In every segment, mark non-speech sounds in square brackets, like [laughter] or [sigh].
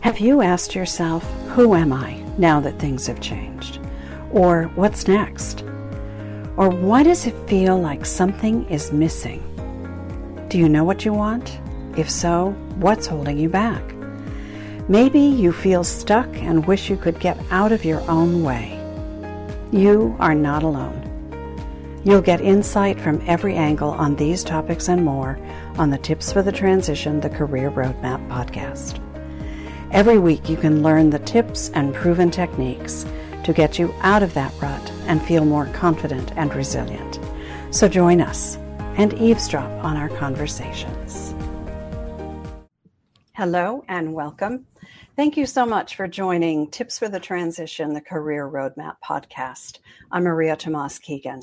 Have you asked yourself, who am I now that things have changed? Or what's next? Or why does it feel like something is missing? Do you know what you want? If so, what's holding you back? Maybe you feel stuck and wish you could get out of your own way. You are not alone. You'll get insight from every angle on these topics and more on the Tips for the Transition, the Career Roadmap podcast. Every week, you can learn the tips and proven techniques to get you out of that rut and feel more confident and resilient. So join us and eavesdrop on our conversations. Hello and welcome. Thank you so much for joining Tips for the Transition, the Career Roadmap podcast. I'm Maria Tomas Keegan.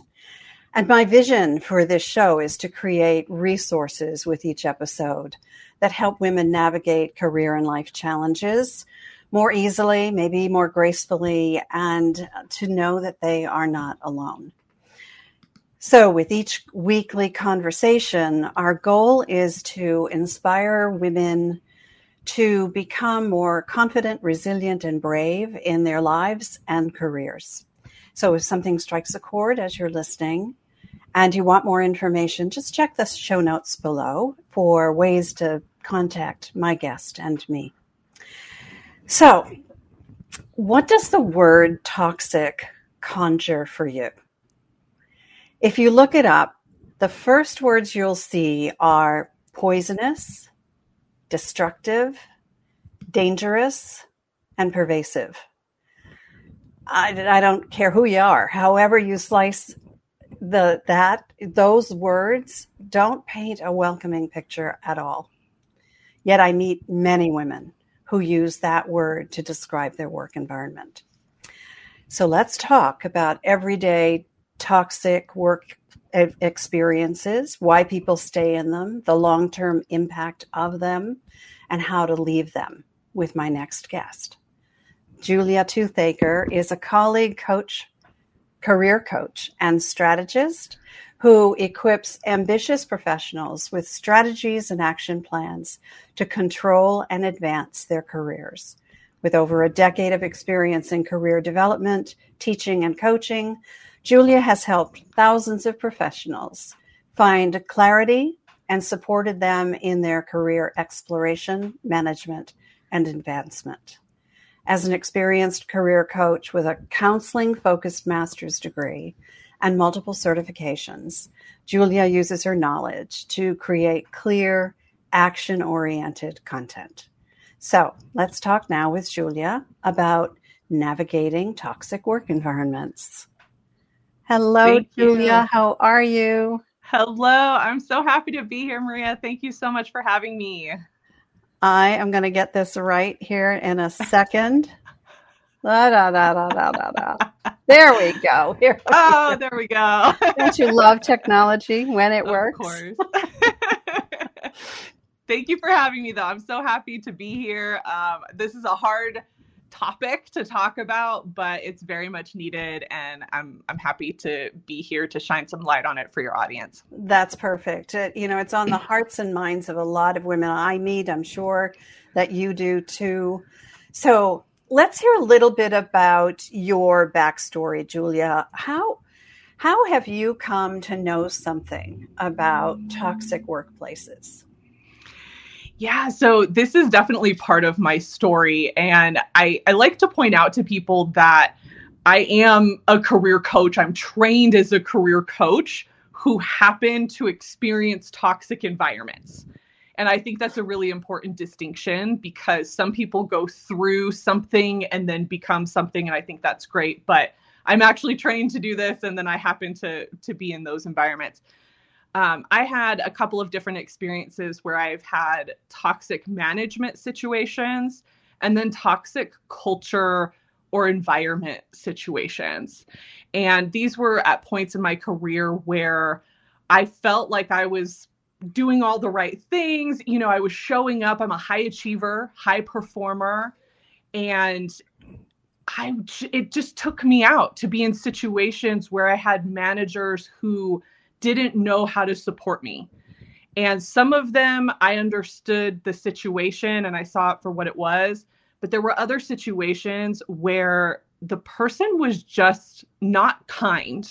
And my vision for this show is to create resources with each episode that help women navigate career and life challenges more easily, maybe more gracefully, and to know that they are not alone. So, with each weekly conversation, our goal is to inspire women to become more confident, resilient, and brave in their lives and careers. So, if something strikes a chord as you're listening, and you want more information, just check the show notes below for ways to contact my guest and me. So, what does the word toxic conjure for you? If you look it up, the first words you'll see are poisonous, destructive, dangerous, and pervasive. I, I don't care who you are, however you slice the that those words don't paint a welcoming picture at all. Yet I meet many women who use that word to describe their work environment. So let's talk about everyday toxic work experiences, why people stay in them, the long term impact of them, and how to leave them with my next guest. Julia Toothacre is a colleague, coach, career coach, and strategist who equips ambitious professionals with strategies and action plans to control and advance their careers. With over a decade of experience in career development, teaching, and coaching, Julia has helped thousands of professionals find clarity and supported them in their career exploration, management, and advancement. As an experienced career coach with a counseling focused master's degree and multiple certifications, Julia uses her knowledge to create clear, action oriented content. So let's talk now with Julia about navigating toxic work environments. Hello, Thank Julia. You. How are you? Hello. I'm so happy to be here, Maria. Thank you so much for having me. I am going to get this right here in a second. [laughs] da, da, da, da, da, da, da. There we go. Here we oh, go. there we go. Don't you love technology when it of works? Of course. [laughs] Thank you for having me, though. I'm so happy to be here. Um, this is a hard topic to talk about, but it's very much needed, and I'm I'm happy to be here to shine some light on it for your audience. That's perfect. It, you know, it's on the hearts and minds of a lot of women I meet. I'm sure that you do too. So let's hear a little bit about your backstory, Julia. How how have you come to know something about toxic workplaces? Yeah, so this is definitely part of my story. And I, I like to point out to people that I am a career coach. I'm trained as a career coach who happened to experience toxic environments. And I think that's a really important distinction because some people go through something and then become something. And I think that's great. But I'm actually trained to do this. And then I happen to, to be in those environments um, I had a couple of different experiences where I've had toxic management situations and then toxic culture or environment situations. And these were at points in my career where I felt like I was doing all the right things. You know, I was showing up. I'm a high achiever, high performer. And I it just took me out to be in situations where I had managers who didn't know how to support me. And some of them, I understood the situation and I saw it for what it was. But there were other situations where the person was just not kind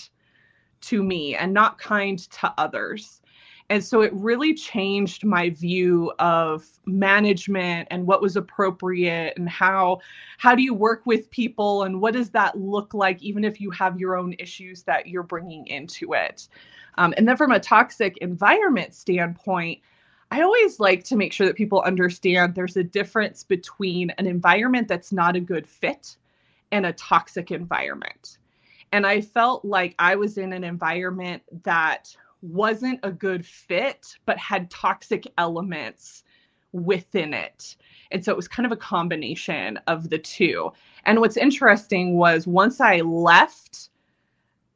to me and not kind to others. And so it really changed my view of management and what was appropriate and how how do you work with people and what does that look like even if you have your own issues that you're bringing into it. Um, and then from a toxic environment standpoint, I always like to make sure that people understand there's a difference between an environment that's not a good fit and a toxic environment. And I felt like I was in an environment that wasn't a good fit, but had toxic elements within it. And so it was kind of a combination of the two. And what's interesting was once I left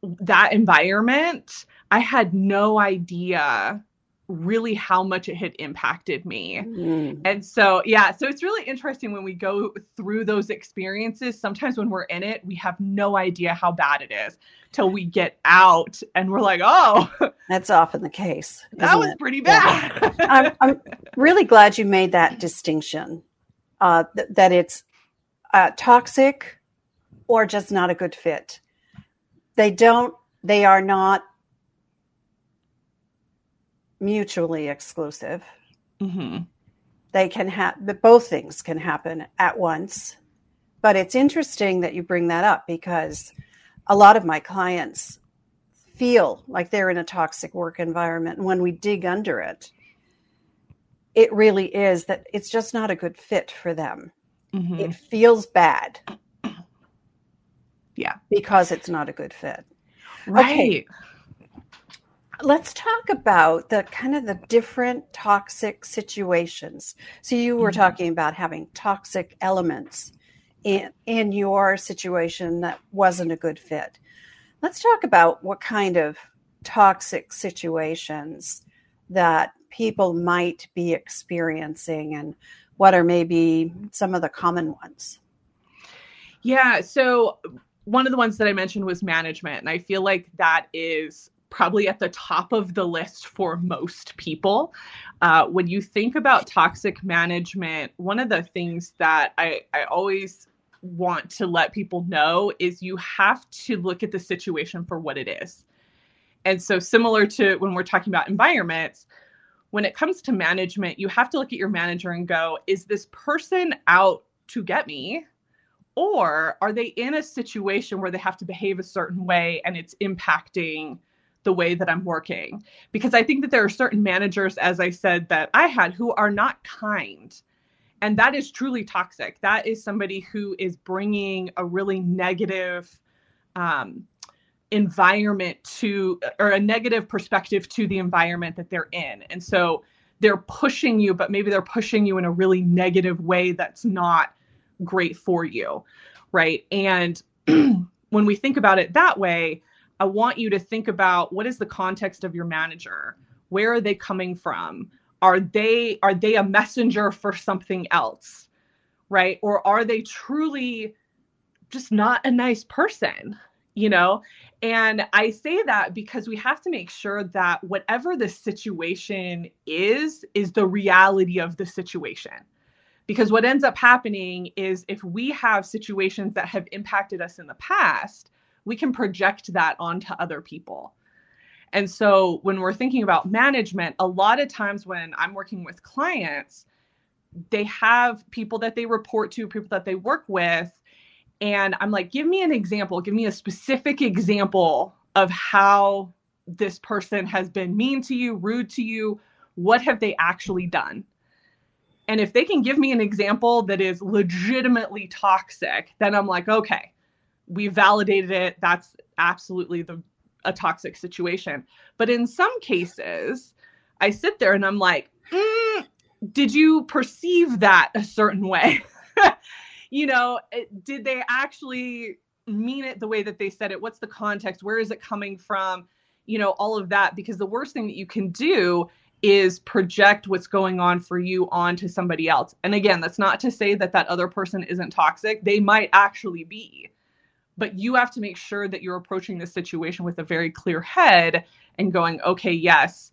that environment, I had no idea really how much it had impacted me. Mm. And so, yeah, so it's really interesting when we go through those experiences. Sometimes when we're in it, we have no idea how bad it is till we get out and we're like, oh, [laughs] that's often the case. That was it? pretty bad. Yeah. [laughs] I'm, I'm, really glad you made that distinction uh, th- that it's uh, toxic or just not a good fit. They don't, they are not mutually exclusive. Mm-hmm. They can have, both things can happen at once. But it's interesting that you bring that up because a lot of my clients feel like they're in a toxic work environment. And when we dig under it, it really is that it's just not a good fit for them. Mm-hmm. It feels bad. [clears throat] Yeah. Because it's not a good fit. Right. Okay let's talk about the kind of the different toxic situations. So you were mm-hmm. talking about having toxic elements in in your situation that wasn't a good fit. Let's talk about what kind of toxic situations that people might be experiencing and what are maybe some of the common ones. Yeah, so one of the ones that I mentioned was management and I feel like that is probably at the top of the list for most people. Uh, when you think about toxic management, one of the things that I, I always want to let people know is you have to look at the situation for what it is. And so, similar to when we're talking about environments, when it comes to management, you have to look at your manager and go, is this person out to get me? Or are they in a situation where they have to behave a certain way and it's impacting the way that I'm working. Because I think that there are certain managers, as I said, that I had who are not kind. And that is truly toxic. That is somebody who is bringing a really negative um, environment to, or a negative perspective to the environment that they're in. And so they're pushing you, but maybe they're pushing you in a really negative way that's not great for you. Right. And [clears throat] when we think about it that way, I want you to think about what is the context of your manager? Where are they coming from? Are they are they a messenger for something else? Right? Or are they truly just not a nice person? You know? And I say that because we have to make sure that whatever the situation is, is the reality of the situation. Because what ends up happening is if we have situations that have impacted us in the past, we can project that onto other people. And so when we're thinking about management, a lot of times when I'm working with clients, they have people that they report to, people that they work with. And I'm like, give me an example, give me a specific example of how this person has been mean to you, rude to you. What have they actually done? And if they can give me an example that is legitimately toxic, then I'm like, okay, we validated it. That's absolutely the a toxic situation. But in some cases, I sit there and I'm like, mm, did you perceive that a certain way? [laughs] you know, did they actually mean it the way that they said it? What's the context? Where is it coming from? You know, all of that. Because the worst thing that you can do is project what's going on for you onto somebody else. And again, that's not to say that that other person isn't toxic. They might actually be but you have to make sure that you're approaching this situation with a very clear head and going, okay, yes,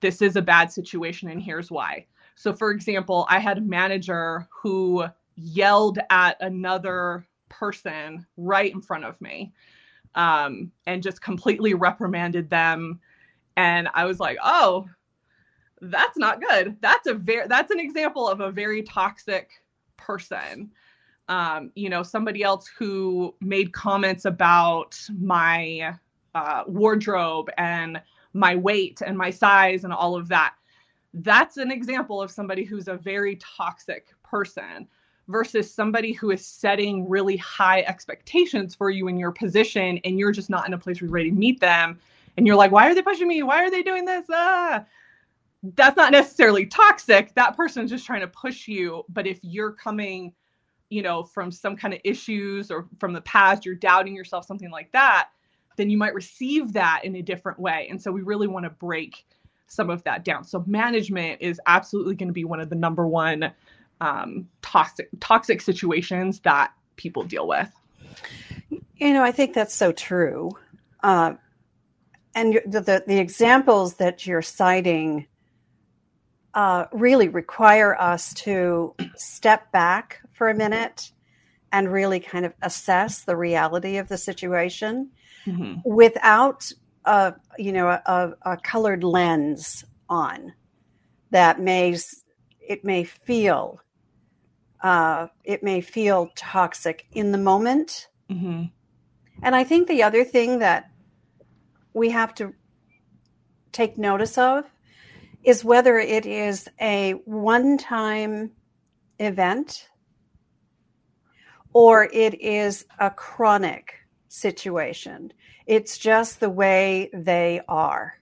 this is a bad situation and here's why. So, for example, I had a manager who yelled at another person right in front of me um, and just completely reprimanded them. And I was like, oh, that's not good. That's a very that's an example of a very toxic person. Um, you know, somebody else who made comments about my uh, wardrobe and my weight and my size and all of that. That's an example of somebody who's a very toxic person versus somebody who is setting really high expectations for you in your position and you're just not in a place where you're ready to meet them and you're like why are they pushing me? Why are they doing this? Ah. That's not necessarily toxic. That person's just trying to push you. But if you're coming you know from some kind of issues or from the past you're doubting yourself something like that then you might receive that in a different way and so we really want to break some of that down so management is absolutely going to be one of the number one um, toxic toxic situations that people deal with. You know, I think that's so true. Uh, and the, the, the examples that you're citing uh, really require us to step back for a minute and really kind of assess the reality of the situation mm-hmm. without a you know a, a, colored lens on that may it may feel uh, it may feel toxic in the moment. Mm-hmm. And I think the other thing that we have to take notice of is whether it is a one time event or it is a chronic situation. It's just the way they are.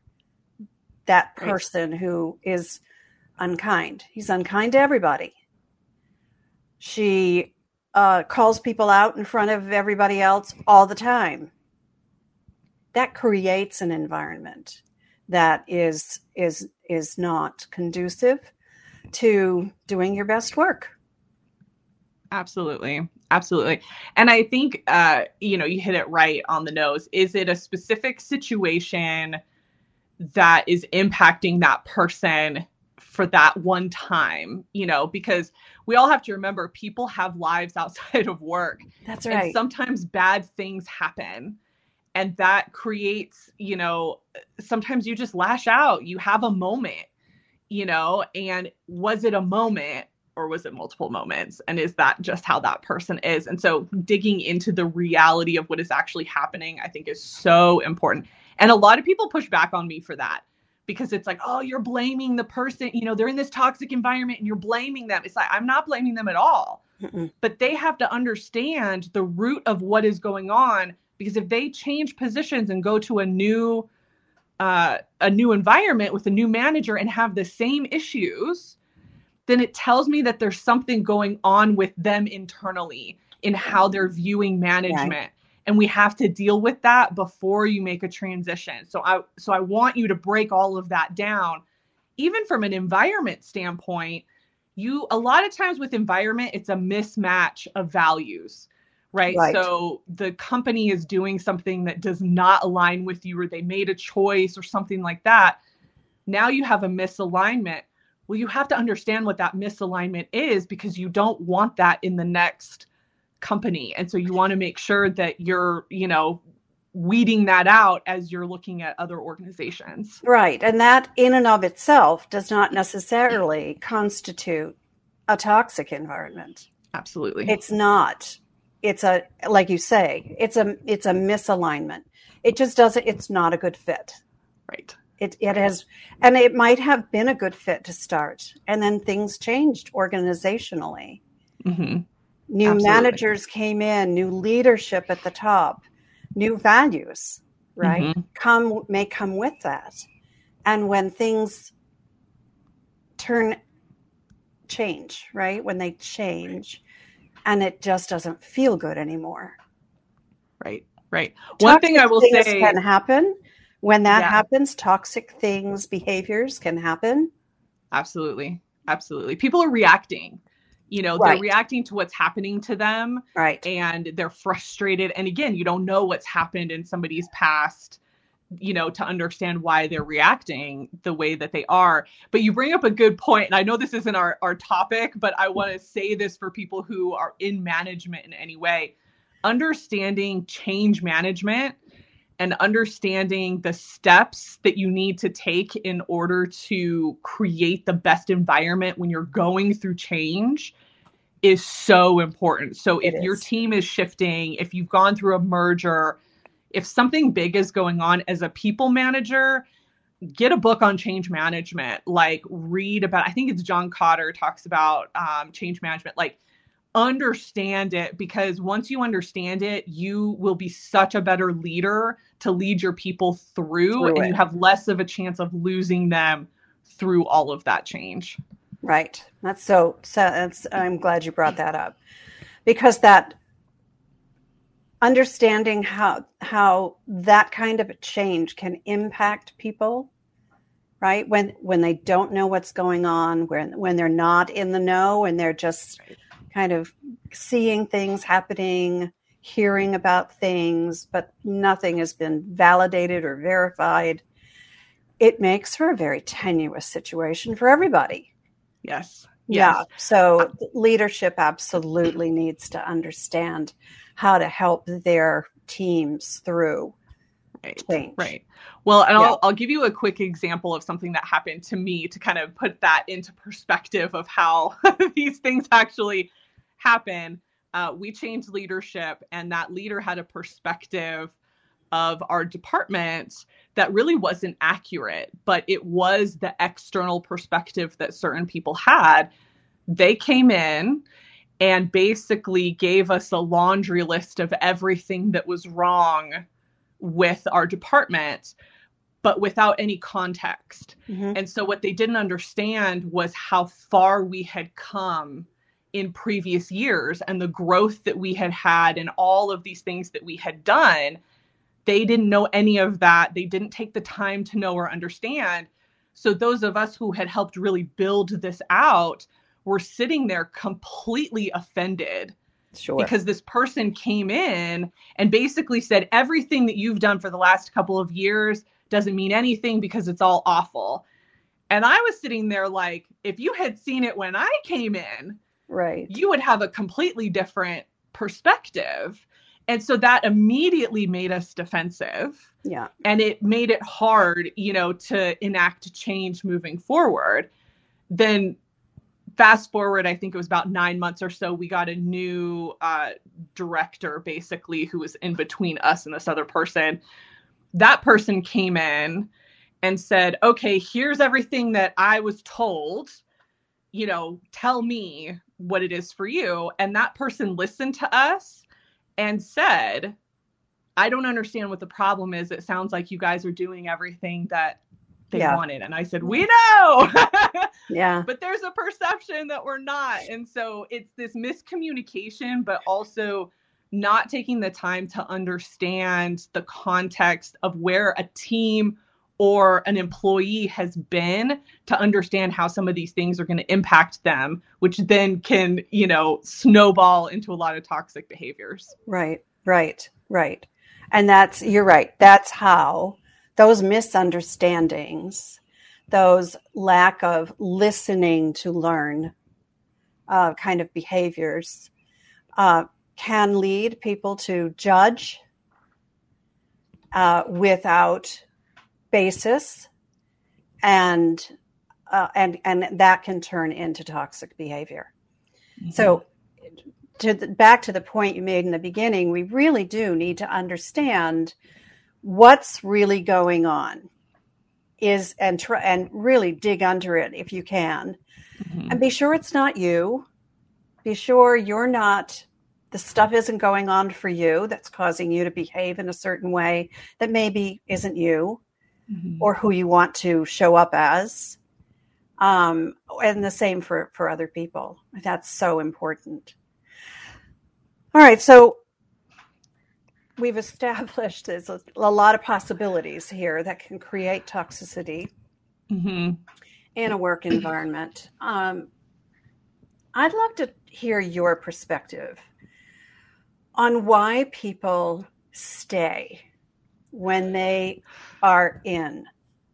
That person who is unkind. He's unkind to everybody. She uh, calls people out in front of everybody else all the time. That creates an environment that is is is not conducive to doing your best work. Absolutely. Absolutely. And I think uh, you know, you hit it right on the nose. Is it a specific situation that is impacting that person for that one time, you know, because we all have to remember people have lives [laughs] outside of work. That's right. And sometimes bad things happen. And that creates, you know, sometimes you just lash out. You have a moment, you know, and was it a moment or was it multiple moments? And is that just how that person is? And so digging into the reality of what is actually happening, I think is so important. And a lot of people push back on me for that because it's like, oh, you're blaming the person, you know, they're in this toxic environment and you're blaming them. It's like, I'm not blaming them at all. Mm-mm. But they have to understand the root of what is going on because if they change positions and go to a new uh, a new environment with a new manager and have the same issues, then it tells me that there's something going on with them internally in how they're viewing management. Right and we have to deal with that before you make a transition so i so i want you to break all of that down even from an environment standpoint you a lot of times with environment it's a mismatch of values right? right? So the company is doing something that does not align with you, or they made a choice, or something like that. Now you have a misalignment. Well, you have to understand what that misalignment is because you don't want that in the next company. And so you want to make sure that you're, you know, weeding that out as you're looking at other organizations. Right. And that in and of itself does not necessarily constitute a toxic environment. Absolutely. It's not. It's a like you say, it's a it's a misalignment. It just doesn't it's not a good fit. Right. It it has and it might have been a good fit to start and then things changed organizationally. Mm-hmm. New Absolutely. managers came in, new leadership at the top, new values, right? Mm-hmm. Come may come with that. And when things turn change, right? When they change and it just doesn't feel good anymore. Right. Right. Toxic One thing I will say can happen. When that yeah. happens, toxic things, behaviors can happen. Absolutely. Absolutely. People are reacting you know right. they're reacting to what's happening to them right and they're frustrated and again you don't know what's happened in somebody's past you know, to understand why they're reacting the way that they are. But you bring up a good point, and I know this isn't our, our topic, but I want to say this for people who are in management in any way. Understanding change management and understanding the steps that you need to take in order to create the best environment when you're going through change is so important. So if your team is shifting, if you've gone through a merger, if something big is going on as a people manager, get a book on change management. Like read about. I think it's John Kotter talks about um, change management. Like understand it because once you understand it, you will be such a better leader to lead your people through, through and it. you have less of a chance of losing them through all of that change. Right. That's so, so that's, I'm glad you brought that up because that understanding how how that kind of a change can impact people right when when they don't know what's going on when when they're not in the know and they're just kind of seeing things happening hearing about things but nothing has been validated or verified it makes for a very tenuous situation for everybody Yes. Yeah. So leadership absolutely needs to understand how to help their teams through right. change. Right. Well, and yeah. I'll, I'll give you a quick example of something that happened to me to kind of put that into perspective of how [laughs] these things actually happen. Uh, we changed leadership, and that leader had a perspective of our department that really wasn't accurate, but it was the external perspective that certain people had. They came in and basically gave us a laundry list of everything that was wrong with our department but without any context. Mm-hmm. And so what they didn't understand was how far we had come in previous years and the growth that we had had and all of these things that we had done they didn't know any of that. They didn't take the time to know or understand. So, those of us who had helped really build this out were sitting there completely offended. Sure. Because this person came in and basically said, everything that you've done for the last couple of years doesn't mean anything because it's all awful. And I was sitting there like, if you had seen it when I came in, right, you would have a completely different perspective. And so that immediately made us defensive. Yeah. And it made it hard, you know, to enact change moving forward. Then fast forward, I think it was about nine months or so, we got a new uh, director basically who was in between us and this other person. That person came in and said, okay, here's everything that I was told. You know, tell me what it is for you. And that person listened to us and said, I don't understand what the problem is. It sounds like you guys are doing everything that they yeah. wanted. And I said, We know. [laughs] yeah. But there's a perception that we're not. And so it's this miscommunication, but also not taking the time to understand the context of where a team or an employee has been to understand how some of these things are going to impact them which then can you know snowball into a lot of toxic behaviors. Right right right. And that's you're right that's how those misunderstandings those lack of listening to learn uh, kind of behaviors uh, can lead people to judge uh, without basis and uh, and and that can turn into toxic behavior mm-hmm. so to the, back to the point you made in the beginning we really do need to understand what's really going on is and try and really dig under it if you can mm-hmm. and be sure it's not you be sure you're not the stuff isn't going on for you that's causing you to behave in a certain way that maybe isn't you mm-hmm. or who you want to show up as. Um, and the same for, for other people. That's so important. All right, so we've established there's a, a lot of possibilities here that can create toxicity mm-hmm. in a work environment. Um, I'd love to hear your perspective on why people stay when they are in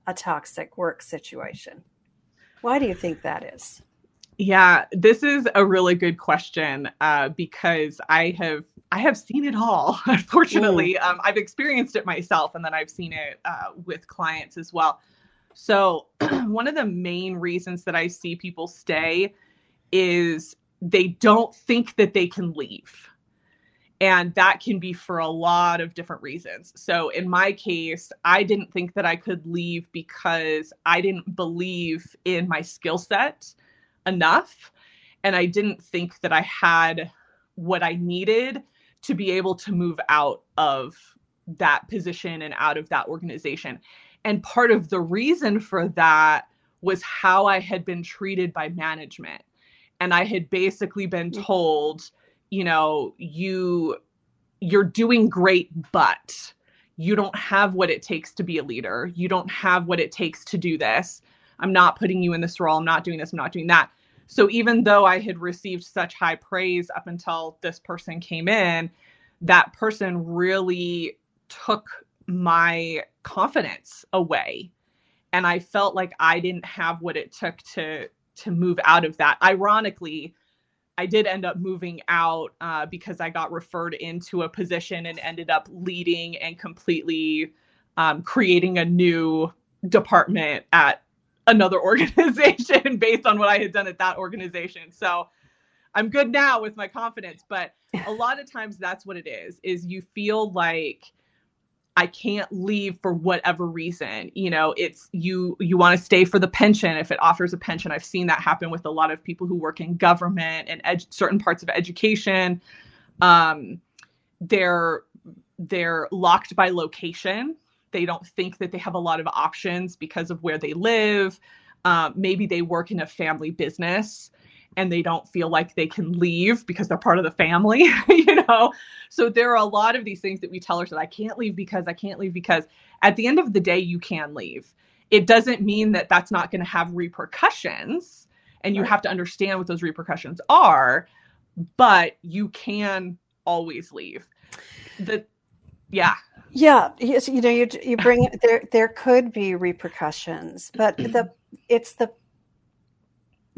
a toxic work situation? Why do you think that is? Yeah, this is a really good question uh, because I have I have seen it all. [laughs] Unfortunately, mm. um, I've experienced it myself, and then I've seen it uh, with clients as well. So, [clears throat] one of the main reasons that I see people stay is they don't think that they can leave. And that can be for a lot of different reasons. So, in my case, I didn't think that I could leave because I didn't believe in my skill set enough. And I didn't think that I had what I needed to be able to move out of that position and out of that organization. And part of the reason for that was how I had been treated by management. And I had basically been mm. told, you know, you you're doing great, but you don't have what it takes to be a leader. You don't have what it takes to do this. I'm not putting you in this role. I'm not doing this. I'm not doing that. So even though I had received such high praise up until this person came in, that person really took my confidence away and i felt like i didn't have what it took to to move out of that ironically i did end up moving out uh, because i got referred into a position and ended up leading and completely um, creating a new department at another [laughs] organization based on what i had done at that organization. So i'm good now with my confidence but a lot of times that's what it is is you feel like I can't leave for whatever reason. You know, it's you you want to stay for the pension if it offers a pension. I've seen that happen with a lot of people who work in government and certain parts of education. Um, they're they're locked by location. They don't think that they have a lot of options because of where they live. Um, maybe they work in a family business and they don't feel like they can leave because they're part of the family, [laughs] you know? So there are a lot of these things that we tell ourselves, I can't leave because I can't leave because at the end of the day, you can leave. It doesn't mean that that's not going to have repercussions and you right. have to understand what those repercussions are, but you can always leave. The yeah. Yeah, you know, you you bring there. There could be repercussions, but the it's the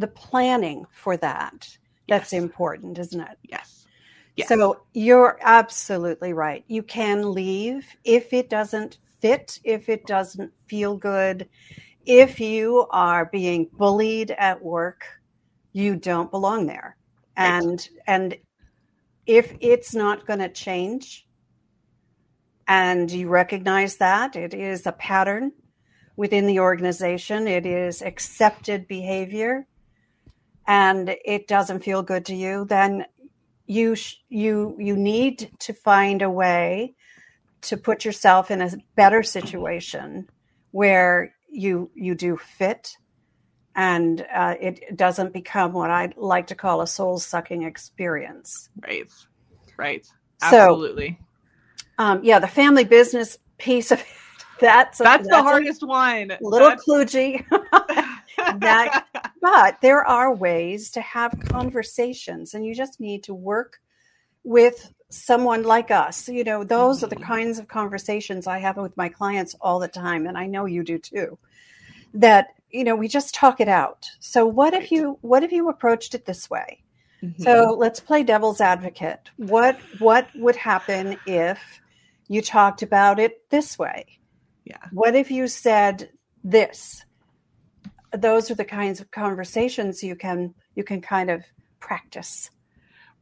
the planning for that that's yes. important, isn't it? Yes. yes. So you're absolutely right. You can leave if it doesn't fit, if it doesn't feel good. If you are being bullied at work, you don't belong there. Right. And and if it's not going to change and you recognize that it is a pattern within the organization, it is accepted behavior, and it doesn't feel good to you, then you sh- you you need to find a way to put yourself in a better situation where you you do fit and uh, it doesn't become what I like to call a soul sucking experience. Right, right, absolutely. So, um, yeah, the family business piece of it, [laughs] that's that's, that's the hardest one. Little that's... kludgy. [laughs] [laughs] that but there are ways to have conversations and you just need to work with someone like us. You know those are the mm-hmm. kinds of conversations i have with my clients all the time and i know you do too that you know we just talk it out. So what if you what if you approached it this way? Mm-hmm. so let's play devil's advocate. What what would happen if you talked about it this way? Yeah. What if you said this those are the kinds of conversations you can you can kind of practice.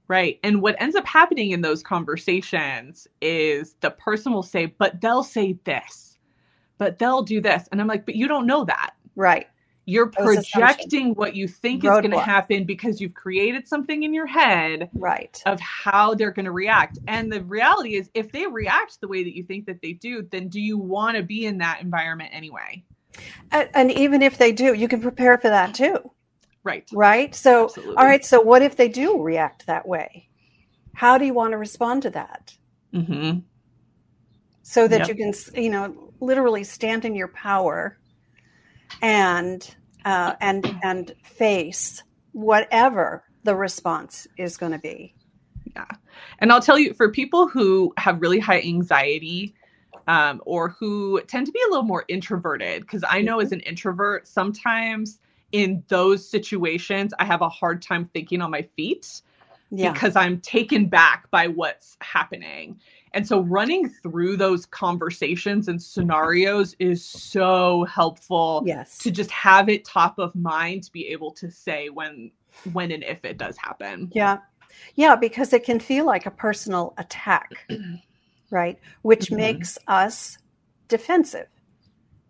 Right. And what ends up happening in those conversations is the person will say but they'll say this. But they'll do this. And i'm like but you don't know that. Right. You're projecting what you think Roadblock. is going to happen because you've created something in your head right. of how they're going to react. And the reality is if they react the way that you think that they do then do you want to be in that environment anyway and, and even if they do, you can prepare for that too. Right. Right. So, Absolutely. all right. So, what if they do react that way? How do you want to respond to that? Mm-hmm. So that yep. you can, you know, literally stand in your power and uh, and and face whatever the response is going to be. Yeah. And I'll tell you, for people who have really high anxiety, um, or who tend to be a little more introverted. Because I know as an introvert, sometimes in those situations, I have a hard time thinking on my feet yeah. because I'm taken back by what's happening. And so running through those conversations and scenarios is so helpful yes. to just have it top of mind to be able to say when when and if it does happen. Yeah. Yeah, because it can feel like a personal attack, [clears throat] right? Which mm-hmm. makes us defensive.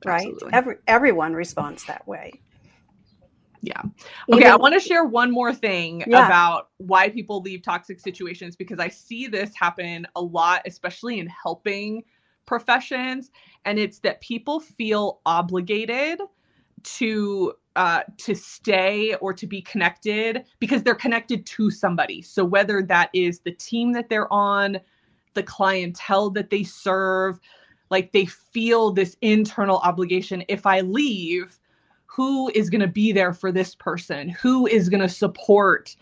Right? Absolutely. Every everyone responds that way. Yeah. Okay. Even, I want to share one more thing yeah. about why people leave toxic situations because I see this happen a lot, especially in helping professions. And it's that people feel obligated to uh, to stay or to be connected because they're connected to somebody. So whether that is the team that they're on, the clientele that they serve, like they feel this internal obligation. If I leave, who is going to be there for this person? Who is going to support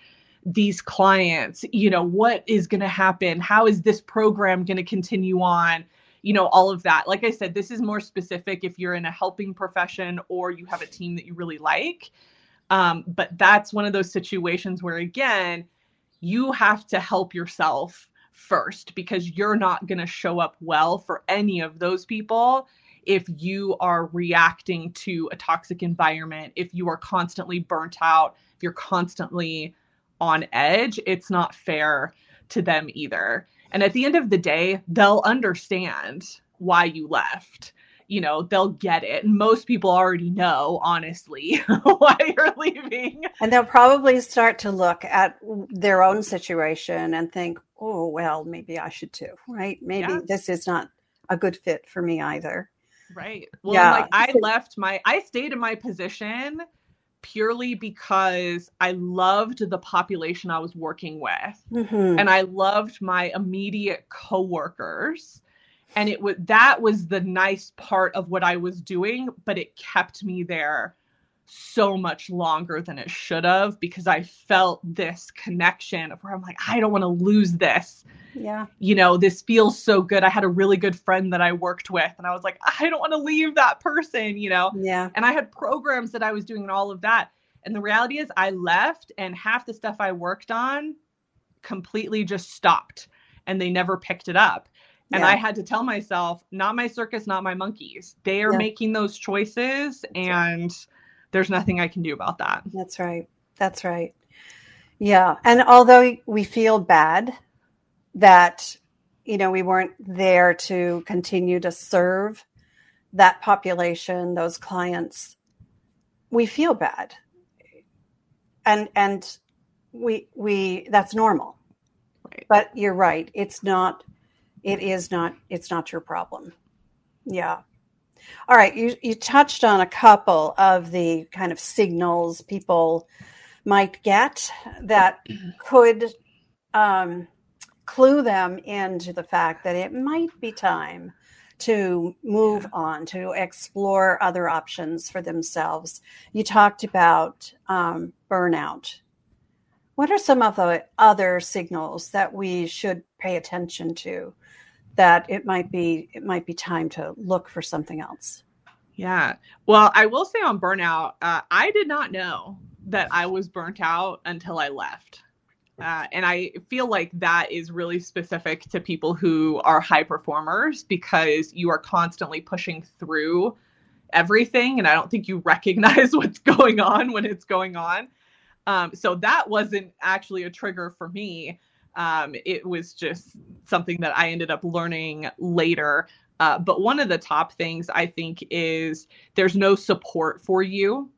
these clients? You know what is going to happen? How is this program going to continue on? You know all of that. Like i said this is more specific if you're in a helping profession or you have a team that you really like. Um, but that's one of those situations where again you have to help yourself first because you're not going to show up well for any of those people if you are reacting to a toxic environment, if you are constantly burnt out, if you're constantly on edge, it's not fair to them either. And at the end of the day, they'll understand why you left. You know, they'll get it. Most people already know, honestly, [laughs] why you're leaving. And they'll probably start to look at their own situation and think, oh, well, maybe I should too, right? Maybe yeah. this is not a good fit for me either. Right. Well, yeah. like I left my, I stayed in my position purely because I loved the population I was working with, mm-hmm. and I loved my immediate coworkers, and it was that was the nice part of what I was doing, but it kept me there so much longer than it should have because I felt this connection of where I'm like, I don't want to lose this. Yeah. You know, this feels so good. I had a really good friend that I worked with, and I was like, I don't want to leave that person, you know? Yeah. And I had programs that I was doing and all of that. And the reality is, I left, and half the stuff I worked on completely just stopped, and they never picked it up. And yeah. I had to tell myself, not my circus, not my monkeys. They are yeah. making those choices, and there's nothing I can do about that. That's right. That's right. Yeah. And although we feel bad that, you know, we weren't there to continue to serve that population, those clients, we feel bad. And, and we, we, that's normal. Right. But you're right. It's not, it is not, it's not your problem. Yeah. All right, you, you touched on a couple of the kind of signals people might get that [clears throat] could um, clue them into the fact that it might be time to move yeah. on, to explore other options for themselves. You talked about um, burnout. What are some of the other signals that we should pay attention to that it might be it might be time to look for something else. Yeah. Well, I will say on burnout, uh, I did not know that I was burnt out until I left. Uh, and I feel like that is really specific to people who are high performers because you are constantly pushing through everything. And I don't think you recognize [laughs] what's going on when it's going on. Um, so that wasn't actually a trigger for me. Um, it was just something that I ended up learning later. Uh, but one of the top things I think is there's no support for you.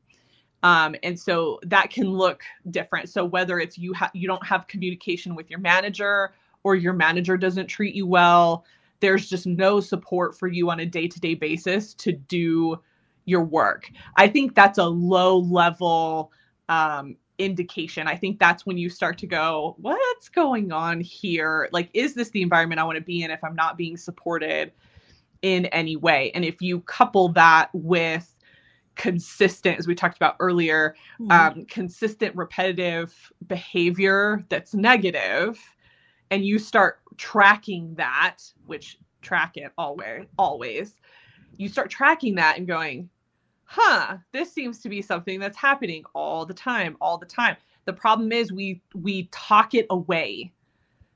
Um, and so that can look different. So whether it's you you don't have communication with your manager or your manager doesn't treat you well, there's just no support for you on a day-to-day basis to do your work. I think that's a low level um, indication. I think that's when you start to go, what's going on here? Like, is this the environment I want to be in if I'm not being supported in any way? And if you couple that with consistent, as we talked about earlier, mm-hmm. um, consistent repetitive behavior that's negative, and you start tracking that, which track it always always you start tracking that and going huh this seems to be something that's happening all the time all the time. The problem is we we talk it away.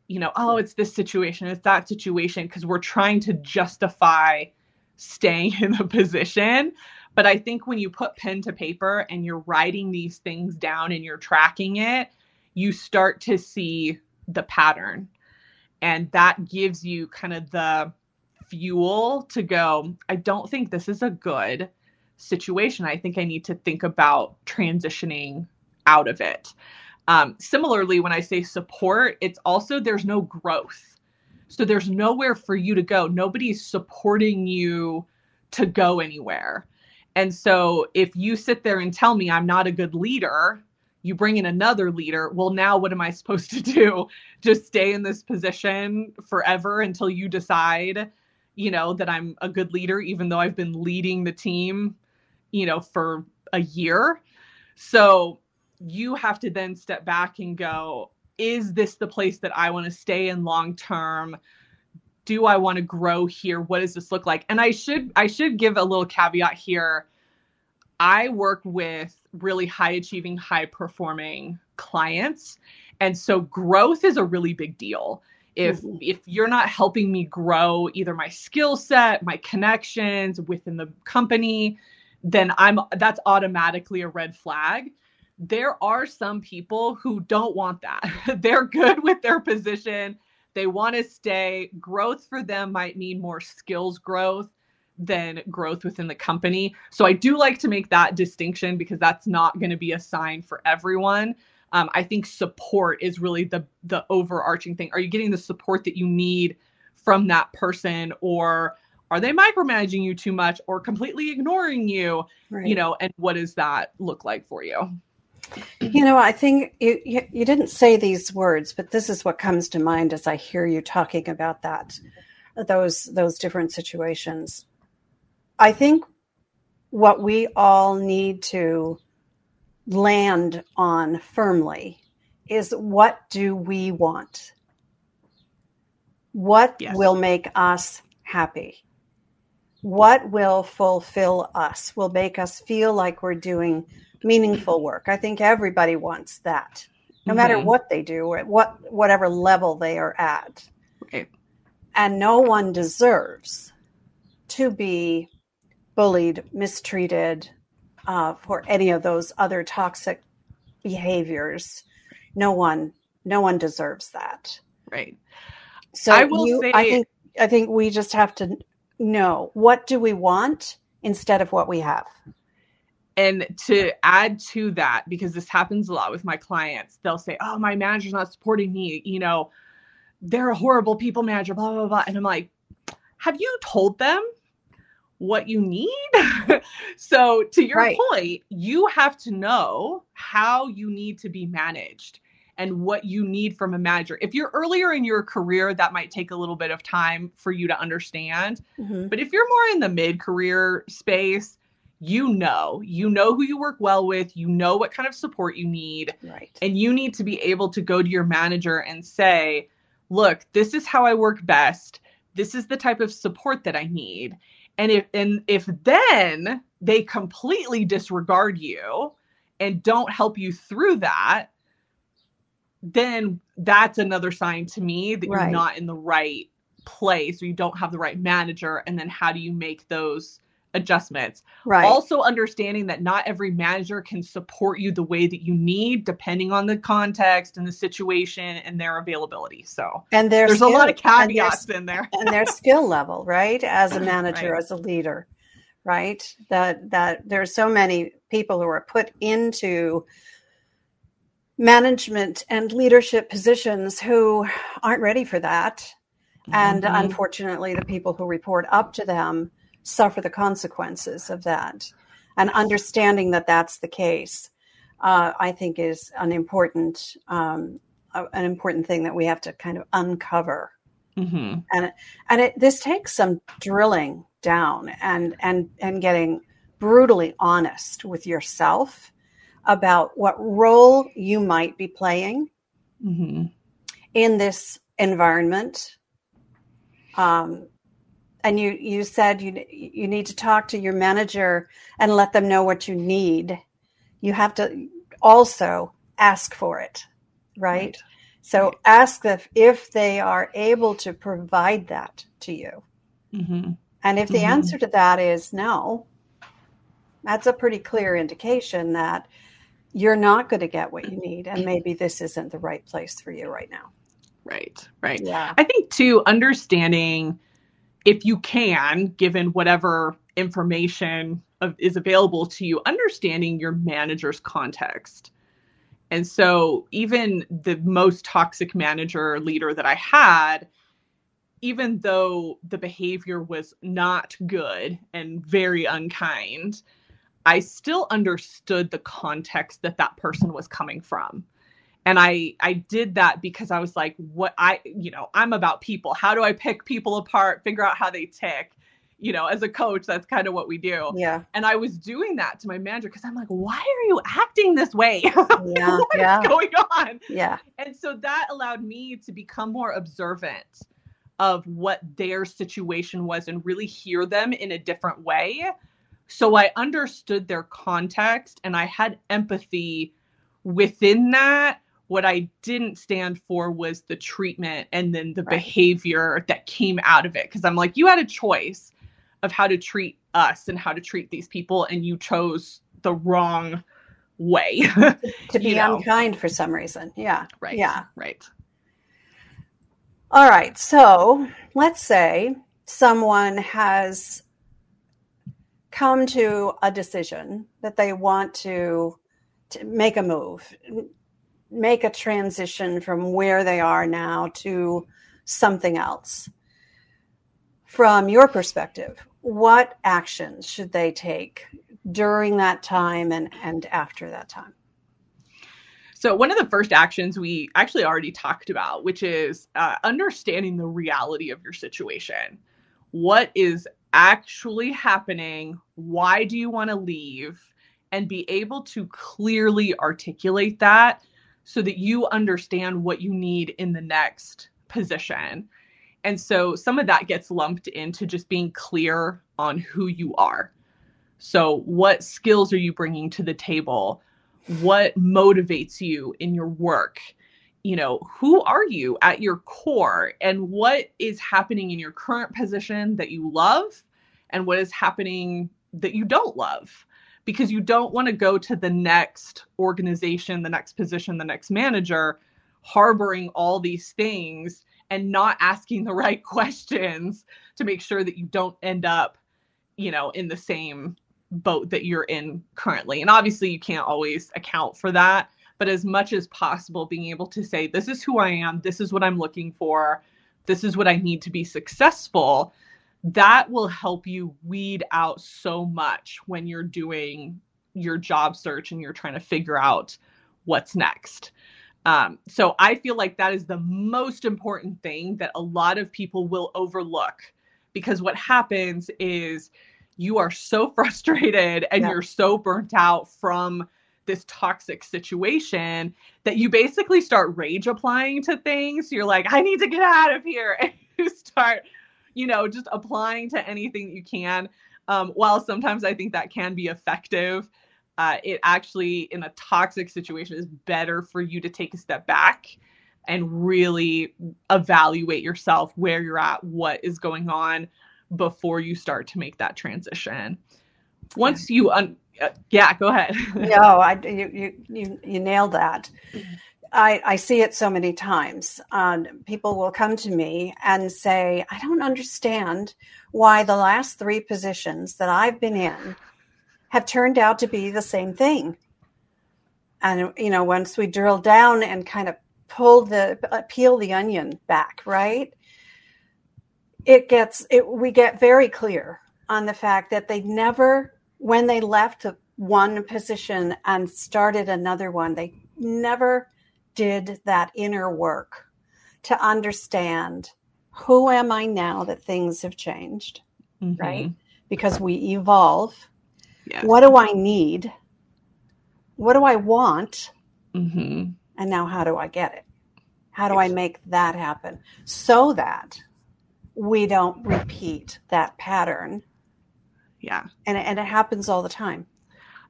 You know oh it's this situation it's that situation because we're trying to justify staying [laughs] in the position. But i think when you put pen to paper and you're writing these things down and you're tracking it you start to see the pattern. And that gives you kind of the fuel to go i don't think this is a good situation i think i need to think about transitioning out of it um, similarly when i say support it's also there's no growth so there's nowhere for you to go nobody's supporting you to go anywhere and so if you sit there and tell me i'm not a good leader you bring in another leader. Well, now what am I [laughs] supposed to do? Just stay in this position forever until you decide, you know, that I'm a good leader, even though I've been leading the team, you know, for a year. So you have to then step back and go, is this the place that I want to stay in long term? Do I want to grow here? What does this look like? And I should I should give a little caveat here. I work with really high achieving, high performing clients. And so growth is a really big deal. If mm-hmm. if you're not helping me grow either my skill set, my connections within the company, then I'm that's automatically a red flag. There are some people who don't want that. [laughs] They're good with their position. They want to stay. Growth for them might mean more skills growth than growth within the company. So I do like to make that distinction because that's not going to be a sign for everyone. Um, I think support is really the the overarching thing. Are you getting the support that you need from that person, or are they micromanaging you too much, or completely ignoring you? Right. You know, and what does that look like for you? You know, I think you, you, you didn't say these words, but this is what comes to mind as I hear you talking about that, those those different situations. I think what we all need to land on firmly is what do we want? What yes. will make us happy? What will fulfill us, will make us feel like we're doing meaningful work? I think everybody wants that, no mm-hmm. matter what they do or at what whatever level they are at. Right. And no one deserves to be bullied, mistreated uh, for any of those other toxic behaviors. No one, no one deserves that. Right. So I will you, say, I think, I think we just have to know what do we want instead of what we have. And to add to that, because this happens a lot with my clients, they'll say, "Oh, my manager's not supporting me. You know, they're a horrible people manager." Blah blah blah. And I'm like, "Have you told them what you need. [laughs] so, to your right. point, you have to know how you need to be managed and what you need from a manager. If you're earlier in your career, that might take a little bit of time for you to understand. Mm-hmm. But if you're more in the mid career space, you know, you know who you work well with, you know what kind of support you need. Right. And you need to be able to go to your manager and say, look, this is how I work best. This is the type of support that I need and if and if then they completely disregard you and don't help you through that, then that's another sign to me that right. you're not in the right place or you don't have the right manager. And then how do you make those adjustments. Right. Also understanding that not every manager can support you the way that you need depending on the context and the situation and their availability. So and there's skill, a lot of caveats in there. and their [laughs] skill level, right? As a manager, right. as a leader, right? That that there's so many people who are put into management and leadership positions who aren't ready for that. Mm-hmm. And unfortunately, the people who report up to them suffer the consequences of that. And understanding that that's the case, uh, I think, is an important um, an important thing that we have to kind of uncover. Mm-hmm. And and it, this takes some drilling down and and and getting brutally honest with yourself about what role you might be playing mm-hmm. in this environment um, and you you said you you need to talk to your manager and let them know what you need you have to also ask for it right, right. so right. ask if if they are able to provide that to you mm-hmm. and if the mm-hmm. answer to that is no that's a pretty clear indication that you're not going to get what you need and mm-hmm. maybe this isn't the right place for you right now. Right right. Yeah. I think too understanding if you can, given whatever information of, is available to you, understanding your manager's context. And so, even the most toxic manager leader that I had, even though the behavior was not good and very unkind, I still understood the context that that person was coming from. And i i did that because i was like what i you know i'm about people. How do i pick people apart figure out how they tick? You know as a coach that's kind of what we do. Yeah. And i was doing that to my manager because i'm like why are you acting this way? Yeah [laughs] what yeah. is going on? Yeah. And so that allowed me to become more observant of what their situation was and really hear them in a different way so i understood their context and i had empathy within that what I didn't stand for was the treatment and then the right. behavior that came out of it. Cause I'm like, you had a choice of how to treat us and how to treat these people, and you chose the wrong way [laughs] [laughs] to be know? unkind for some reason. Yeah. Right. Yeah. Right. All right. So let's say someone has come to a decision that they want to, to make a move make a transition from where they are now to something else. From your perspective, what actions should they take during that time and, and after that time? So, one of the first actions we actually already talked about, which is uh, understanding the reality of your situation. What is actually happening? Why do you want to leave? And be able to clearly articulate that so that you understand what you need in the next position. And so some of that gets lumped into just being clear on who you are. So, what skills are you bringing to the table? What motivates you in your work? You know, who are you at your core? And what is happening in your current position that you love? And what is happening that you don't love? because you don't want to go to the next organization, the next position, the next manager harboring all these things and not asking the [laughs] right questions to make sure that you don't end up, you know, in the same boat that you're in currently. And obviously, you can't always account for that, but as much as possible, being able to say, this is who I am, this is what I'm looking for, this is what I need to be successful that will help you weed out so much when you're doing your job search and you're trying to figure out what's next. Um, so I feel like that is the most important thing that a lot of people will overlook because what happens is you are so [laughs] frustrated and yeah. you're so burnt out from this toxic situation that you basically start rage applying to things. You're like, I need to get out of here. [laughs] And you start you know, just applying to anything you can. Um, while sometimes I think that can be effective, uh, it actually, in a toxic situation, is better for you to take a step back and really evaluate yourself, where you're at, what is going on before you start to make that transition. Once you, un- yeah, go ahead. [laughs] no, I you you you, you nailed that. I, I see it so many times. Um, people will come to me and say, I don't understand why the last three positions that I've been in have turned out to be the same thing. And, you know, once we drill down and kind of pull the, uh, peel the onion back, right? It gets, it, we get very clear on the fact that they never, when they left one position and started another one, they never did that inner work to understand who am I now that things have changed, mm-hmm. right? Because we evolve. What do I need? What do I want? Mm-hmm. And now, how do I get it? How do. I make that happen so that we don't repeat that pattern. Yeah. And, and it happens all the time.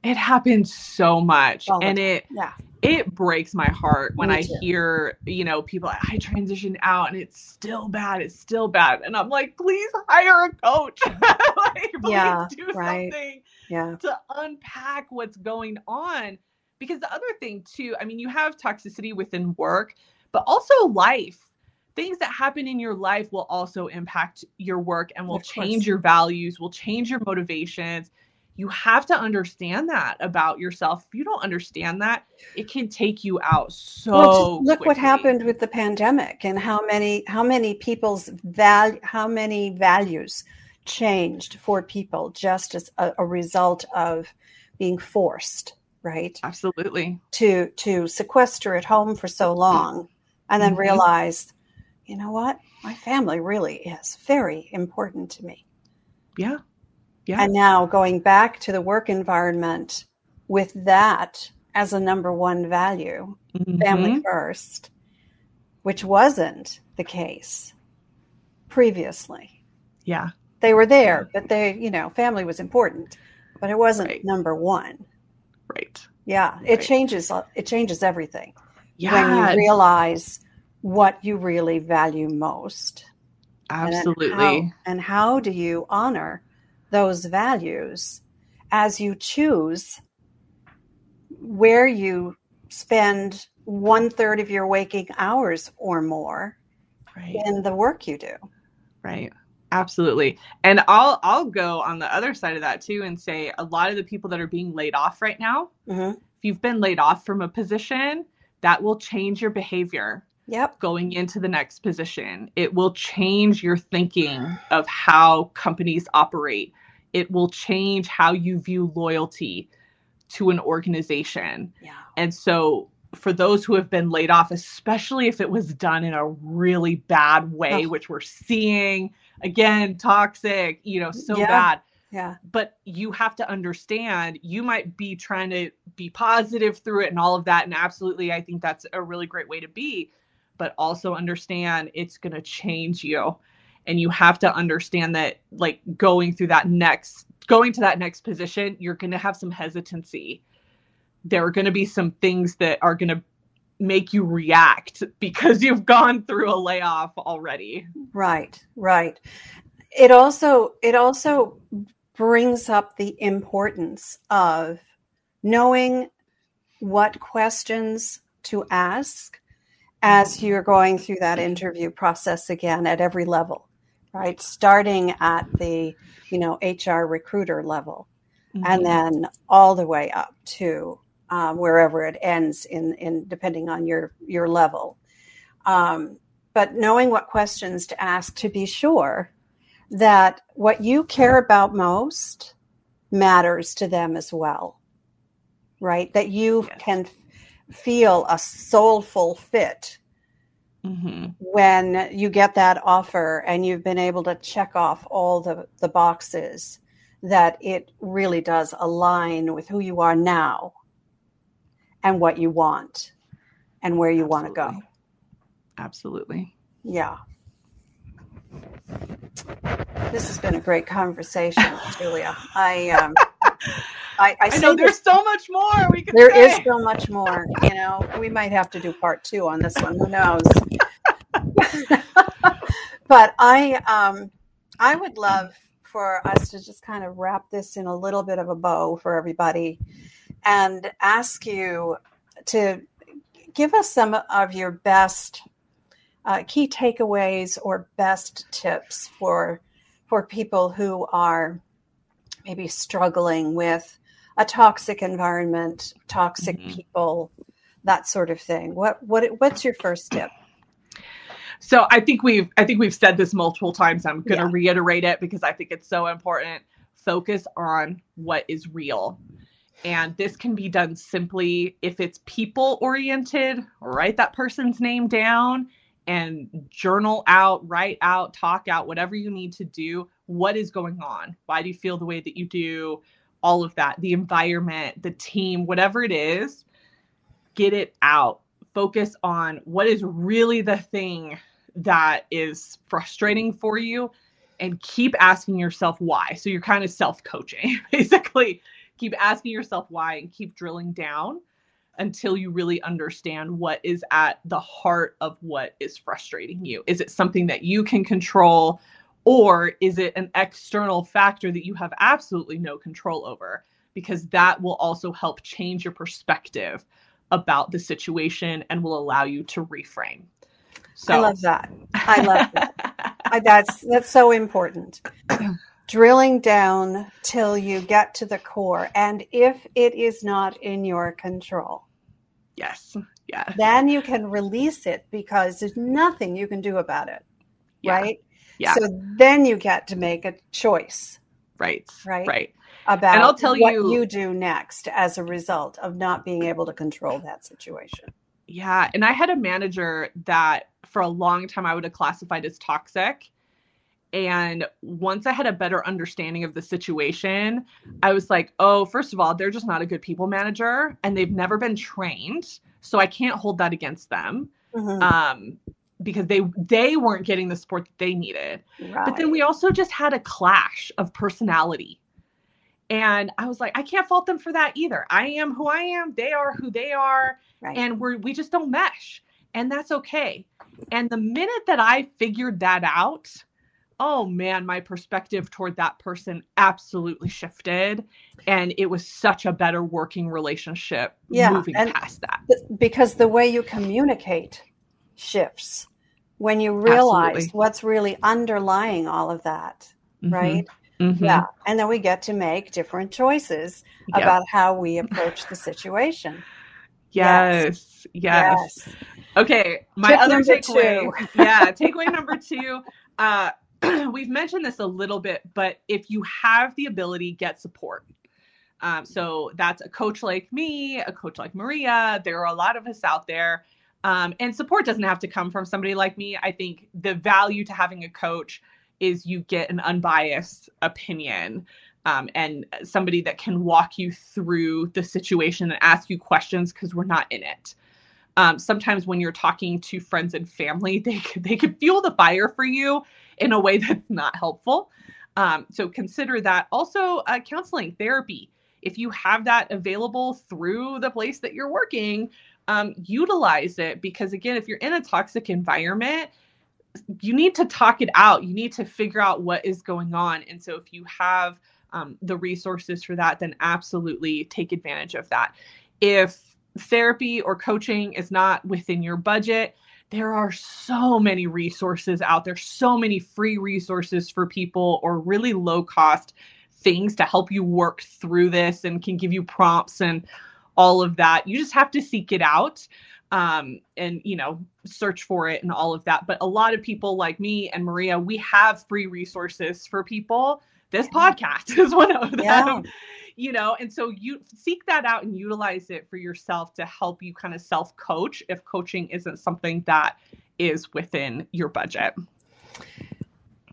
It happens so much. All and it Yeah. it breaks my heart when Me I too. hear, you know, people I transitioned out and it's still bad, it's still bad. And I'm like, please hire a coach. [laughs] like, please Yeah, do right. something Yeah. to unpack what's going on. Because the other thing too, I mean, you have toxicity within work, but also life. Things that happen in your life will also impact your work and will Of course. change your values, will change your motivations. You have to understand that about yourself. If you don't understand that, it can take you out so well, look what happened with the pandemic and how many how many people's value how many values changed for people just as a, a result of being forced right Absolutely. to to sequester at home for so long and then Mhm. realize you know what my family really is very important to me Yeah. Yeah. and now going back to the work environment with that as a number one value family Mhm. first, which wasn't the case previously. Yeah. They were there, but they, you know, family was important, but it wasn't Right. number one. Right. Yeah, it Right. changes. It changes everything Yeah. when you realize what you really value most. and Absolutely. how- and how do you honor those values as you choose where you spend one third of your waking hours or more Right. in the work you do? Right. Absolutely. And I'll I'll go on the other side of that too and say a lot of the people that are being laid off right now, hmm if you've been laid off from a position, that will change your behavior Yep. going into the next position. It will change your thinking of how companies operate. It will change how you view loyalty to an organization. Yeah. And so for those who have been laid off, especially if it was done in a really bad way, Oh. which we're seeing again, toxic, you know, so Yeah. bad. Yeah. But you have to understand you might be trying to be positive through it and all of that. And absolutely, I think that's a really great way to be. But also understand it's going to change you. And you have to understand that, like, going through that next, going to that next position, you're going to have some hesitancy there are going to be some things that are going to make you react because you've gone through a layoff already. Right. Right. It also it also brings up the importance of knowing what questions to ask as you're going through that interview process again at every level right? Starting at the you know hr recruiter level Mm-hmm. and then all the way up to um, wherever it ends in, in depending on your your level. Um, but knowing what questions to ask to be sure that what you care about most matters to them as well right? That you can feel a soulful fit hmm when you get that offer and you've been able to check off all the, the boxes that it really does align with who you are now and what you want and where you want to go. Absolutely. Yeah. This has been a great conversation, Julia. I um, I, I, I know this- there's so much more we could there say. is so much more. You know, we might have to do part two on this one. Who knows? [laughs] but I, um, I would love for us to just kind of wrap this in a little bit of a bow for everybody, and ask you to give us some of your best uh, key takeaways or best tips for for people who are maybe struggling with a toxic environment, toxic Mhm. people, that sort of thing. What what what's your first tip? So I think we've I think we've said this multiple times. I'm going to Yeah. reiterate it because I think it's so important. Focus on what is real. And this can be done simply if it's people oriented, write that person's name down and journal out, write out, talk out, whatever you need to do. What is going on? Why do you feel the way that you do? All of that, the environment, the team, whatever it is, get it out. Focus on what is really the thing that is frustrating for you and keep asking yourself why. So you're kind of self coaching, [laughs] basically. Keep asking yourself why and keep drilling down until you really understand what is at the heart of what is frustrating you. Is it something that you can control, or is it an external factor that you have absolutely no control over? Because that will also help change your perspective about the situation and will allow you to reframe. So I love that. I love that. [laughs] I, that's that's so important. [clears throat] Drilling down till you get to the core, and if it is not in your control, yes, yeah, then you can release it because there's nothing you can do about it, yeah. right? Yeah. So then you get to make a choice. Right. Right. Right. About and I'll tell what you, you do next as a result of not being able to control that situation. Yeah. And I had a manager that for a long time I would have classified as toxic. And once I had a better understanding of the situation, I was like, oh, first of all, they're just not a good people manager and they've never been trained. So I can't hold that against them. Mm-hmm. Um, because they they weren't getting the support that they needed. Right. But then we also just had a clash of personality. And I was like, I can't fault them for that either. I am who I am, they are who they are, right. and we're we just don't mesh. And that's okay. And the minute that I figured that out, oh man, my perspective toward that person absolutely shifted. And it was such a better working relationship yeah, moving past that. Because the way you communicate shifts when you realize Absolutely. what's really underlying all of that, mm-hmm. right? Mm-hmm. Yeah. And then we get to make different choices yep. about how we approach the situation. Yes. Yes. yes. Okay. My Tip other takeaway. [laughs] yeah. Takeaway number two. Uh, [clears throat] we've mentioned this a little bit, but if you have the ability, get support. Um, so that's a coach like me, a coach like Maria. There are a lot of us out there um, and support doesn't have to come from somebody like me. I think the value to having a coach is you get an unbiased opinion um, and somebody that can walk you through the situation and ask you questions because we're not in it. Um, sometimes when you're talking to friends and family, [laughs] they they can fuel the fire for you in a way [laughs] that's not helpful. Um, so consider that. Also, uh, counseling, therapy. If you have that available through the place that you're working, um, utilize it because again if you're in a toxic environment you need to talk it out. You need to figure out what is going on. And so if you have um, the resources for that then absolutely take advantage of that. If therapy or coaching is not within your budget there are so many resources out there so many free resources for people or really low cost things to help you work through this and can give you prompts and all of that. You just have to seek it out um, and, you know, search for it and all of that. But a lot of people like me and Maria, we have free resources for people. This podcast [laughs] is one of them. Yeah. You know, and so you seek that out and utilize it for yourself to help you kind of self coach if coaching isn't something that is within your budget.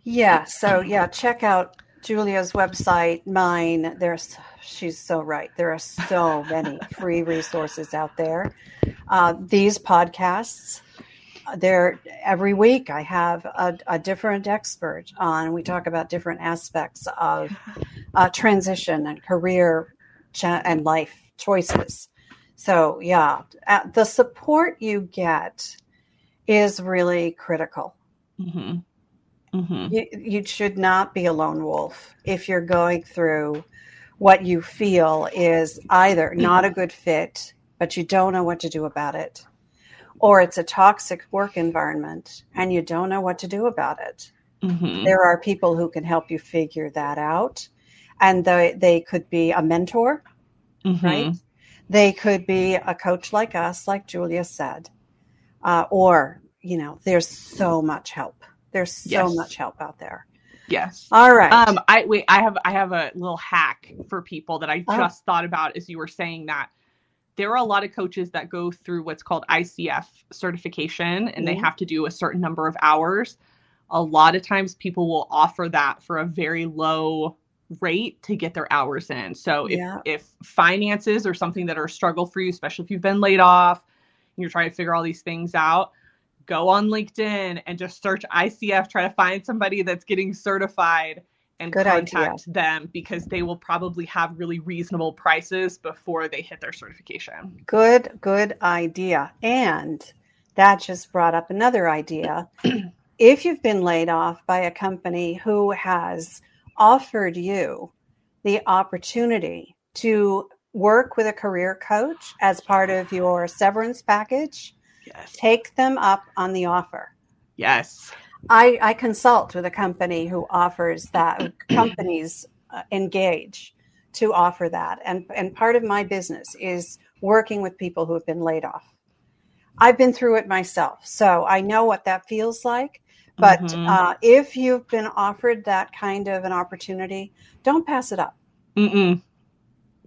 Yeah. So, yeah, check out Julia's website, mine. There's she's so right. There are so many [laughs] free resources out there. Uh, these podcasts, they're every week. I have a, a, different expert on. We talk about different aspects of uh, transition and career cha- and life choices. So yeah, uh, the support you get is really critical. Mm-hmm. Mm-hmm. You, you should not be a lone wolf if you're going through what you feel is either not a good fit, but you don't know what to do about it, or it's a toxic work environment and you don't know what to do about it. Mm-hmm. There are people who can help you figure that out, and they, they could be a mentor, mm-hmm. right? They could be a coach like us, like Julia said, uh, or, you know, there's so much help. There's so yes. much help out there. Yes. All right. Um, I wait. I have I have a little hack for people that I oh. just thought about as you were saying that. There are a lot of coaches that go through what's called ICF certification, and mm-hmm. they have to do a certain number of hours. A lot of times, people will offer that for a very low rate to get their hours in. So if yeah. if finances are something that are a struggle for you, especially if you've been laid off and you're trying to figure all these things out, go on LinkedIn and just search ICF, try to find somebody that's getting certified and Good contact idea. them because they will probably have really reasonable prices before they hit their certification. Good, good idea. And that just brought up another idea. [clears throat] if you've been laid off by a company who has offered you the opportunity to work with a career coach as part of your severance package, Yes. take them up on the offer. Yes. I, I consult with a company who offers that. [clears throat] companies uh, engage to offer that, and and part of my business is working with people who have been laid off. I've been through it myself, so I know what that feels like. But Mhm. uh, if you've been offered that kind of an opportunity, don't pass it up. Mm-mm.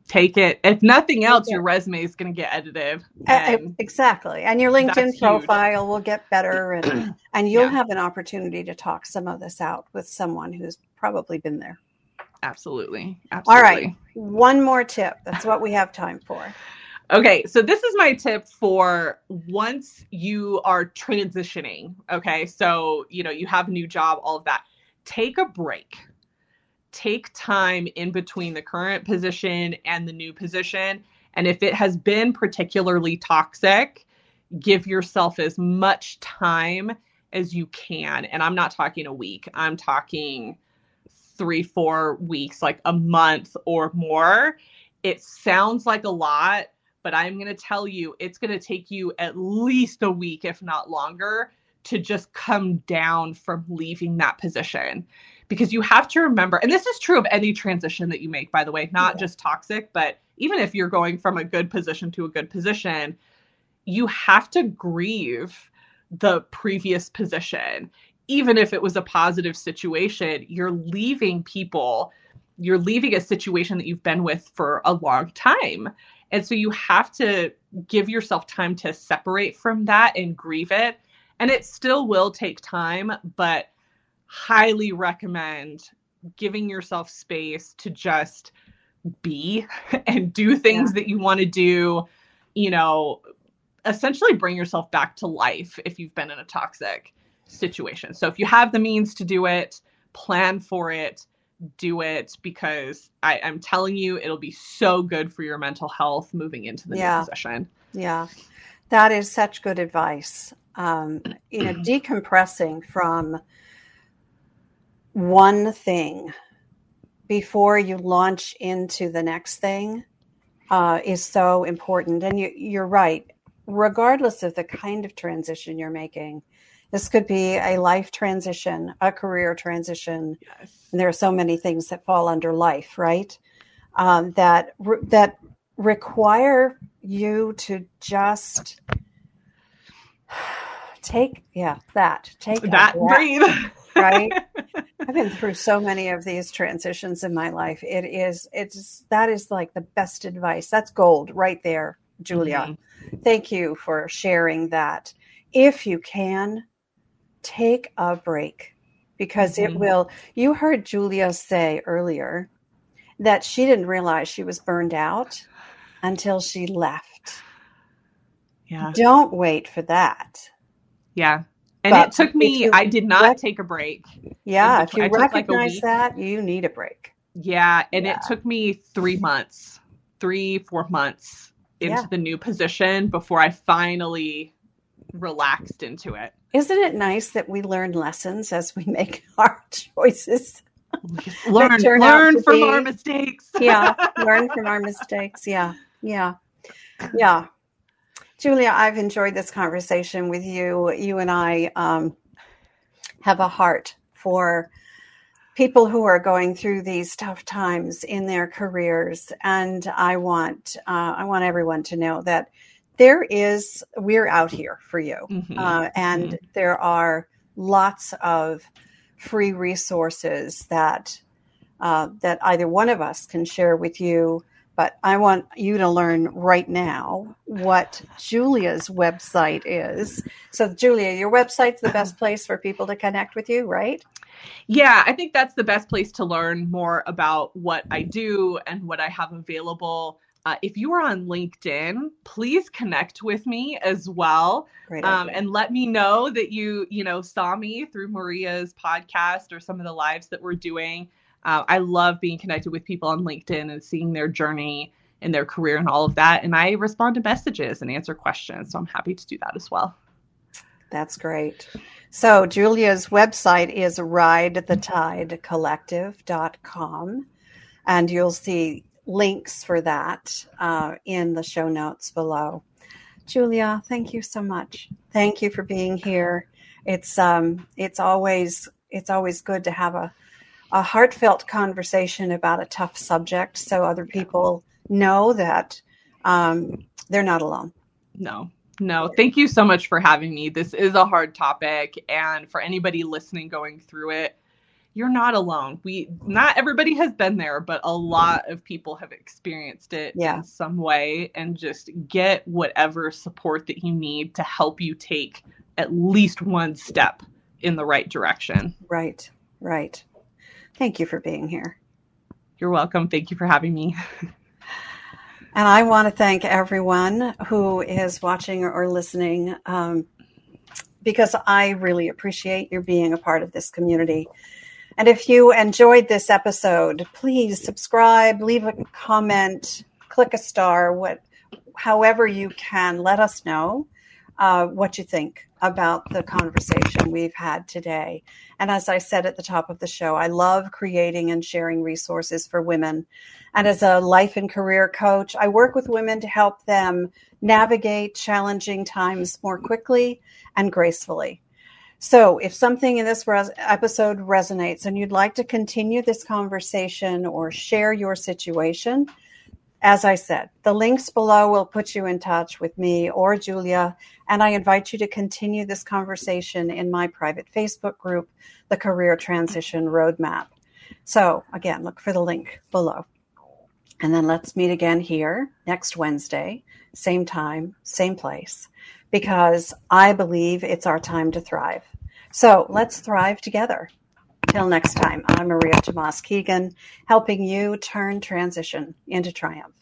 Take it. If nothing else, your resume is going to get edited. And exactly, and your LinkedIn profile will get better, [clears throat] and and you'll Yeah. have an opportunity to talk some of this out with someone who's probably been there. absolutely. All Absolutely. right. One more tip. That's what we have time for. [laughs] Okay, so this is my tip for once you are transitioning. Okay, so you know you have a new job, all of that. Take a break. Take time in between the current position and the new position. And if it has been particularly toxic, give yourself as much time as you can. And I'm not talking a week, I'm talking three, four weeks, like a month or more. It sounds like a lot, but I'm going to tell you it's going to take you at least a week, if not longer, to just come down from leaving that position. Because you have to remember, and this is true of any transition that you make, by the way, not Yeah. just toxic, but even if you're going from a good position to a good position, you have to grieve the previous position. Even if it was a positive situation, you're leaving people, you're leaving a situation that you've been with for a long time. And so you have to give yourself time to separate from that and grieve it. And it still will take time, but highly recommend giving yourself space to just be [laughs] and do things that you want to do, you know, essentially bring yourself back to life if you've been in a toxic situation. So if you have the means to do it, plan for it, do it because I, I'm telling you, it'll be so good for your mental health moving into the Yeah. new position. Yeah, that is such good advice. Um, you know, [clears throat] decompressing from one thing before you launch into the next thing uh, is so important. And you, you're right. Regardless of the kind of transition you're making, this could be a life transition, a career transition. Yes. And there are so many things that fall under life, right? Um, that re- that require you to just [sighs] take, yeah, that take That breathe. [laughs] right? [laughs] I've been through so many of these transitions in my life. It is, it's that is like the best advice. That's gold right there, Julia. Mhm. Thank you for sharing that. If you can, take a break because it Mhm. will. You heard Julia say earlier that she didn't realize she was burned out until she left. Yeah. Don't wait for that. Yeah. And But it took me, I did not rec- take a break. Yeah, if you took, like, recognize that, you need a break. Yeah. And Yeah. it took me three months, three, four months into Yeah. the new position before I finally relaxed into it. Isn't it nice that we learn lessons as we make [laughs] our choices? [laughs] learn learn from be- our mistakes. yeah, learn [laughs] from our mistakes. Yeah, yeah, yeah. Julia, I've enjoyed this conversation with you. You and I um, have a heart for people who are going through these tough times in their careers, and I want uh, I want everyone to know that there is we're out here for you, Mhm. uh, and there are lots of free resources that uh, that either one of us can share with you. But I want you to learn right now what Julia's website is. So, Julia, your website's the best place for people to connect with you, right? Yeah, I think that's the best place to learn more about what I do and what I have available. Uh, if you are on LinkedIn, please connect with me as well, um, and let me know that you you know saw me through Maria's podcast or some of the lives that we're doing. Uh, I love being connected with people on LinkedIn and seeing their journey and their career and all of that. And I respond to messages and answer questions, so I'm happy to do that as well. That's great. So Julia's website is ridethetidecollective.com, and you'll see links for that uh, in the show notes below. Julia, thank you so much. Thank you for being here. It's um, it's always it's always good to have a a heartfelt conversation about a tough subject, so other people know that um, they're not alone. No, no. Thank you so much for having me. This is a hard topic, and for anybody listening going through it, you're not alone. We not everybody has been there, but a lot of people have experienced it yeah. in some way and just get whatever support that you need to help you take at least one step in the right direction. Right. Right. Thank you for being here. You're welcome. Thank you for having me. [laughs] and I want to thank everyone who is watching or listening um, because I really appreciate your being a part of this community. And if you enjoyed this episode, please subscribe, leave a comment, click a star, what, however you can, let us know uh, what you think about the conversation we've had today. And as I said at the top of the show, I love creating and sharing resources for women. And as a life and career coach, I work with women to help them navigate challenging times more quickly and gracefully. So, if something in this res- episode resonates and you'd like to continue this conversation or share your situation, as I said, the links below will put you in touch with me or Julia, and I invite you to continue this conversation in my private Facebook group, the Career Transition Roadmap. So, again, look for the link below. And then let's meet again here next Wednesday, same time, same place, because I believe it's our time to thrive. So let's thrive together. Till next time, I'm Maria Tomas Keegan, helping you turn transition into triumph.